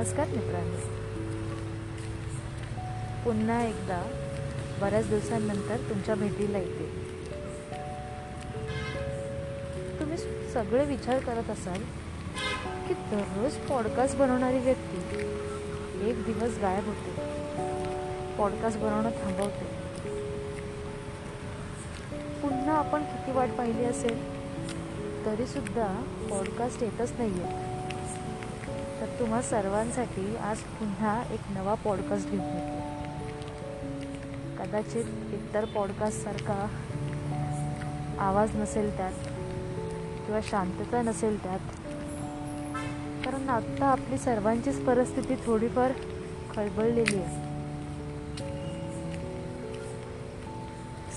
नमस्कार मित्रांनो. पुन्हा एकदा बऱ्याच दिवसांनंतर तुमच्या भेटीला येते. तुम्ही सगळे विचार करत असाल की दररोज पॉडकास्ट बनवणारी व्यक्ती एक दिवस गायब होते. पॉडकास्ट बनवणं थांबवते. पुन्हा आपण किती वाट पाहिली असेल तरीसुद्धा पॉडकास्ट येतच नाही आहे तुम्हा सर्वांसाठी आज पुन्हा एक नवा पॉडकास्ट घेऊन येतो. कदाचित इतर पॉडकास्टसारखा आवाज नसेल त्यात किंवा शांतता नसेल त्यात. कारण आत्ता आपली सर्वांचीच परिस्थिती थोडीफार खळबळलेली आहे.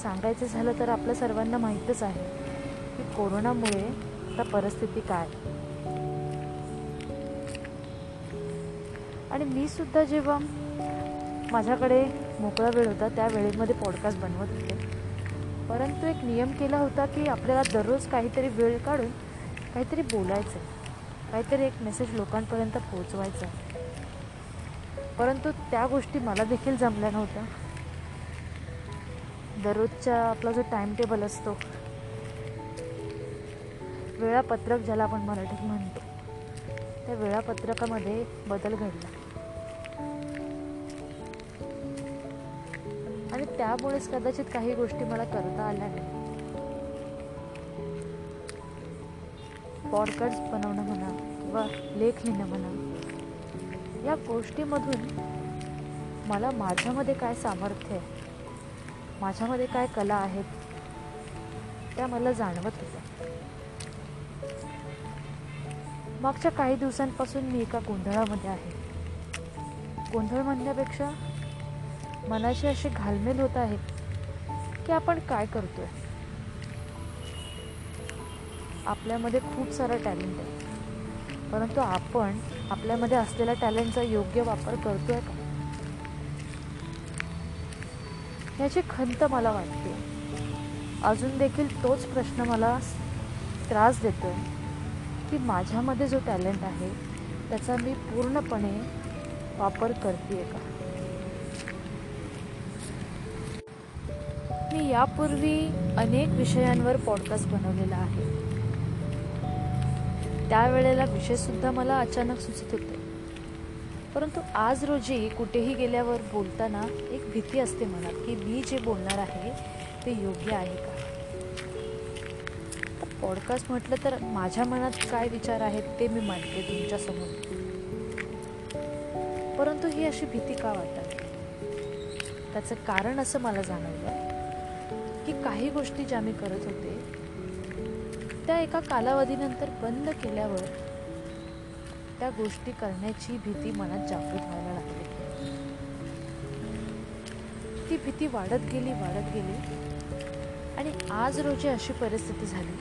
सांगायचं झालं तर आपल्या सर्वांना माहीतच आहे की कोरोनामुळे आता परिस्थिती काय. आणि मी सुद्धा जेव्हा माझ्याकडे मोकळा वेळ होता त्या वेळेमध्ये पॉडकास्ट बनवत होते. परंतु एक नियम केला होता की आपल्याला दररोज काहीतरी वेळ काढून काहीतरी बोलायचं काहीतरी एक मेसेज लोकांपर्यंत पोहोचवायचा परंतु त्या गोष्टी मला देखील जमल्या नव्हत्या. दररोजचा आपला जो टाईम टेबल असतो वेळापत्रक ज्याला आपण मराठीत म्हणतो त्या वेळापत्रकामध्ये बदल घडला. त्यामुळेच कदाचित काही गोष्टी मला करता आल्या नाही. पॉडकास्ट बनवणं म्हणा किंवा लेख लिहिणं म्हणा या गोष्टीमधून मला माझ्यामध्ये काय सामर्थ्य आहे माझ्यामध्ये काय कला आहेत त्या मला जाणवत होत्या. मागच्या काही दिवसांपासून मी एका गोंधळामध्ये आहे. गोंधळ म्हणण्यापेक्षा मनाची अशी घालमेल होत आहे की आपण काय करतोय? आपल्यामध्ये खूप सारं टॅलेंट आहे. परंतु आपण आपल्यामध्ये असलेल्या टॅलेंटचा योग्य वापर करतोय का? याची खंत मला वाटते. अजून देखील तोच प्रश्न मला त्रास देतोय की माझ्यामध्ये जो टॅलेंट आहे त्याचा मी पूर्णपणे वापर करते का? मी यापूर्वी अनेक विषयांवर पॉडकास्ट बनवलेला आहे. त्यावेळेला विषयसुद्धा मला अचानक सुचत होते. परंतु आज रोजी कुठेही गेल्यावर बोलताना एक भीती असते मनात की मी जे बोलणार आहे ते योग्य आहे का? पॉडकास्ट म्हटलं तर माझ्या मनात काय विचार आहेत ते मी मांडते तुमच्यासमोर परंतु ही अशी भीती का वाटत? त्याचं कारण असं मला जाणवलं की काही गोष्टी ज्या मी करत होते त्या एका कालावधीनंतर बंद केल्यावर त्या गोष्टी करण्याची भीती मनात जागृत व्हायला लागली. ती भीती वाढत गेली वाढत गेली. आणि आज रोजी अशी परिस्थिती झाली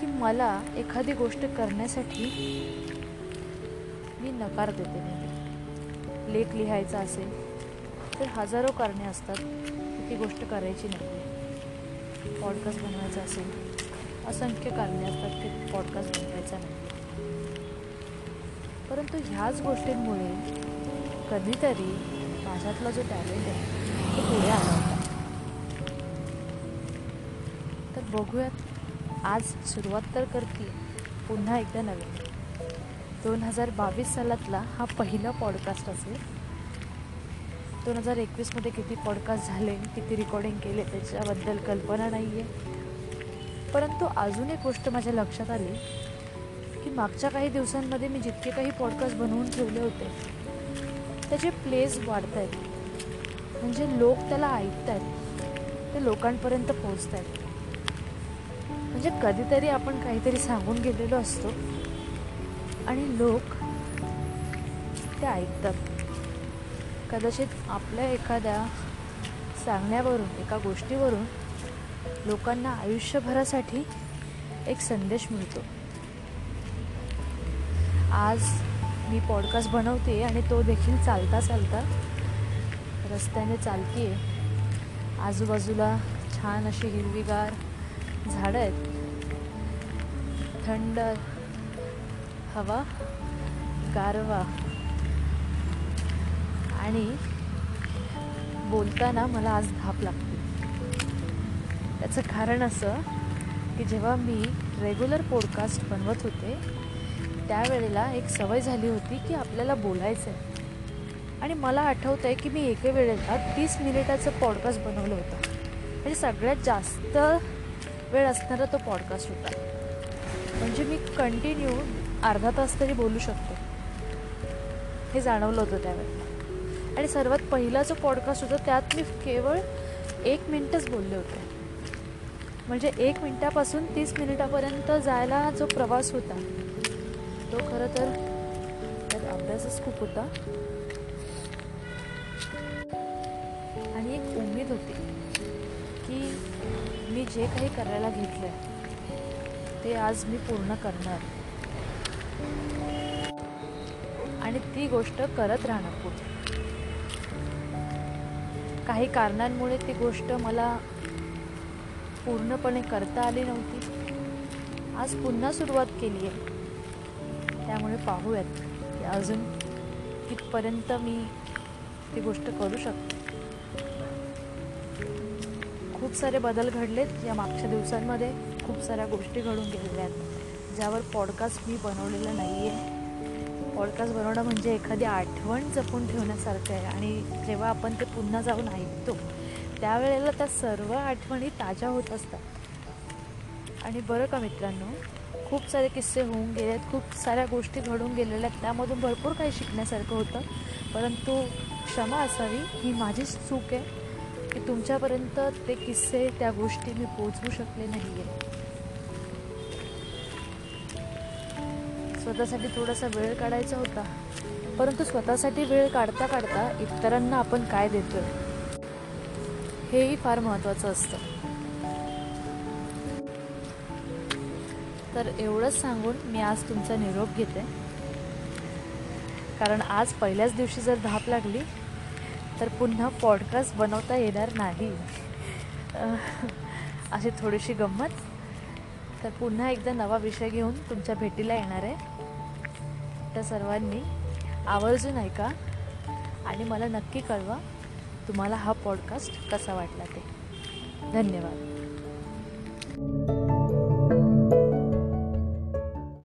की मला एखादी गोष्ट करण्यासाठी मी नकार देते नेहमी. लेख लिहायचा असेल तर हजारो कारणे असतात ती गोष्ट करायची नाही. पॉडकास्ट बनवायचा असेल असंख्य कारणे असतात की पॉडकास्ट बनवायचा नाही. परंतु ह्याच गोष्टींमुळे कधीतरी माझ्यातला जो टॅलेंट आहे तो पुढे आला होता. तर बघूयात आज सुरुवात तर करते पुन्हा एकदा नवीन. दोन हजार बावीस सालातला हा पहिला पॉडकास्ट असेल. दोन हजार एकवीसमध्ये किती पॉडकास्ट झाले किती रेकॉर्डिंग केले त्याच्याबद्दल कल्पना नाही आहे परंतु अजून एक गोष्ट माझ्या लक्षात आली की मागच्या काही दिवसांमध्ये मी जितके काही पॉडकास्ट बनवून ठेवले होते त्याचे प्लेस वाढत आहेत म्हणजे लोक त्याला ऐकत आहेत ते लोकांपर्यंत पोहोचत आहेत म्हणजे कधीतरी आपण काहीतरी सांगून गेलेलो असतो आणि लोक ते ऐकतात. कदाचित आपल्या एखाद्या सांगण्यावरून एका गोष्टीवरून लोकांना आयुष्यभरासाठी एक संदेश मिळतो. आज मी पॉडकास्ट बनवते आणि तो देखील चालता चालता रस्त्याने चालते आजूबाजूला छान अशी हिरवीगार झाडं आहेत. थंड हवा गारवा आणि बोलताना मला आज धाप लागते. त्याचं कारण असं की जेव्हा मी रेग्युलर पॉडकास्ट बनवत होते त्यावेळेला एक सवय झाली होती की आपल्याला बोलायचं आहे आणि मला आठवतं आहे की मी एके वेळेला तीस मिनिटाचं पॉडकास्ट बनवलं होतं. म्हणजे सगळ्यात जास्त वेळ असणारा तो पॉडकास्ट होता. म्हणजे मी कंटिन्यू अर्धा तास तरी बोलू शकतो. हे जाणवलं होतं त्यावेळेला. आणि सर्वात पहिला जो पॉडकास्ट होता त्यात मी केवळ एक मिनटच बोलले होते. म्हणजे एक मिनटापासून तीस मिनिटापर्यंत जायला जो प्रवास होता तो खरं तर त्यात अभ्यासच खूप होता. आणि एक उमेद होती की मी जे काही करायला घेतलं आहे ते आज मी पूर्ण करणार. आणि ती गोष्ट करत राहणार पुढे. काही कारणांमुळे ती गोष्ट मला पूर्णपणे करता आली नव्हती. आज पुन्हा सुरुवात केली आहे. त्यामुळे पाहूयात की अजून कितपर्यंत मी ती गोष्ट करू शकते. खूप सारे बदल घडलेत या मागच्या दिवसांमध्ये. खूप साऱ्या गोष्टी घडून गेलेल्या आहेत. ज्यावर पॉडकास्ट मी बनवलेला नाही आहे पॉडकास्ट बनवणं म्हणजे एखादी आठवण जपून ठेवण्यासारखं आहे. आणि जेव्हा आपण ते पुन्हा जाऊन ऐकतो त्यावेळेला त्या सर्व आठवणी ताज्या होत असतात. आणि बरं का मित्रांनो खूप सारे किस्से होऊन गेले आहेत खूप साऱ्या गोष्टी घडून गेलेल्या आहेत. त्यामधून भरपूर काही शिकण्यासारखं होतं. परंतु क्षमा असावी ही माझीच चूक आहे की तुमच्यापर्यंत ते किस्से त्या गोष्टी मी पोचवू शकले नाही आहे स्वतःसाठी थोडासा वेळ काढायचा होता. परंतु स्वतःसाठी वेळ काढता काढता इतरांना आपण काय देतो हेही फार महत्त्वाचं असतं. तर एवढंच सांगून मी आज तुमचा निरोप घेते. कारण आज पहिल्याच दिवशी जर धाप लागली तर पुन्हा पॉडकास्ट बनवता येणार नाही. अशी थोडीशी गंमत. तर पुन्हा एकदा नवा विषय घेऊन तुमच्या भेटीला येणार आहे. तर सर्वांनी आवर्जून ऐका आणि मला नक्की कळवा तुम्हाला हा पॉडकास्ट कसा वाटला ते. धन्यवाद.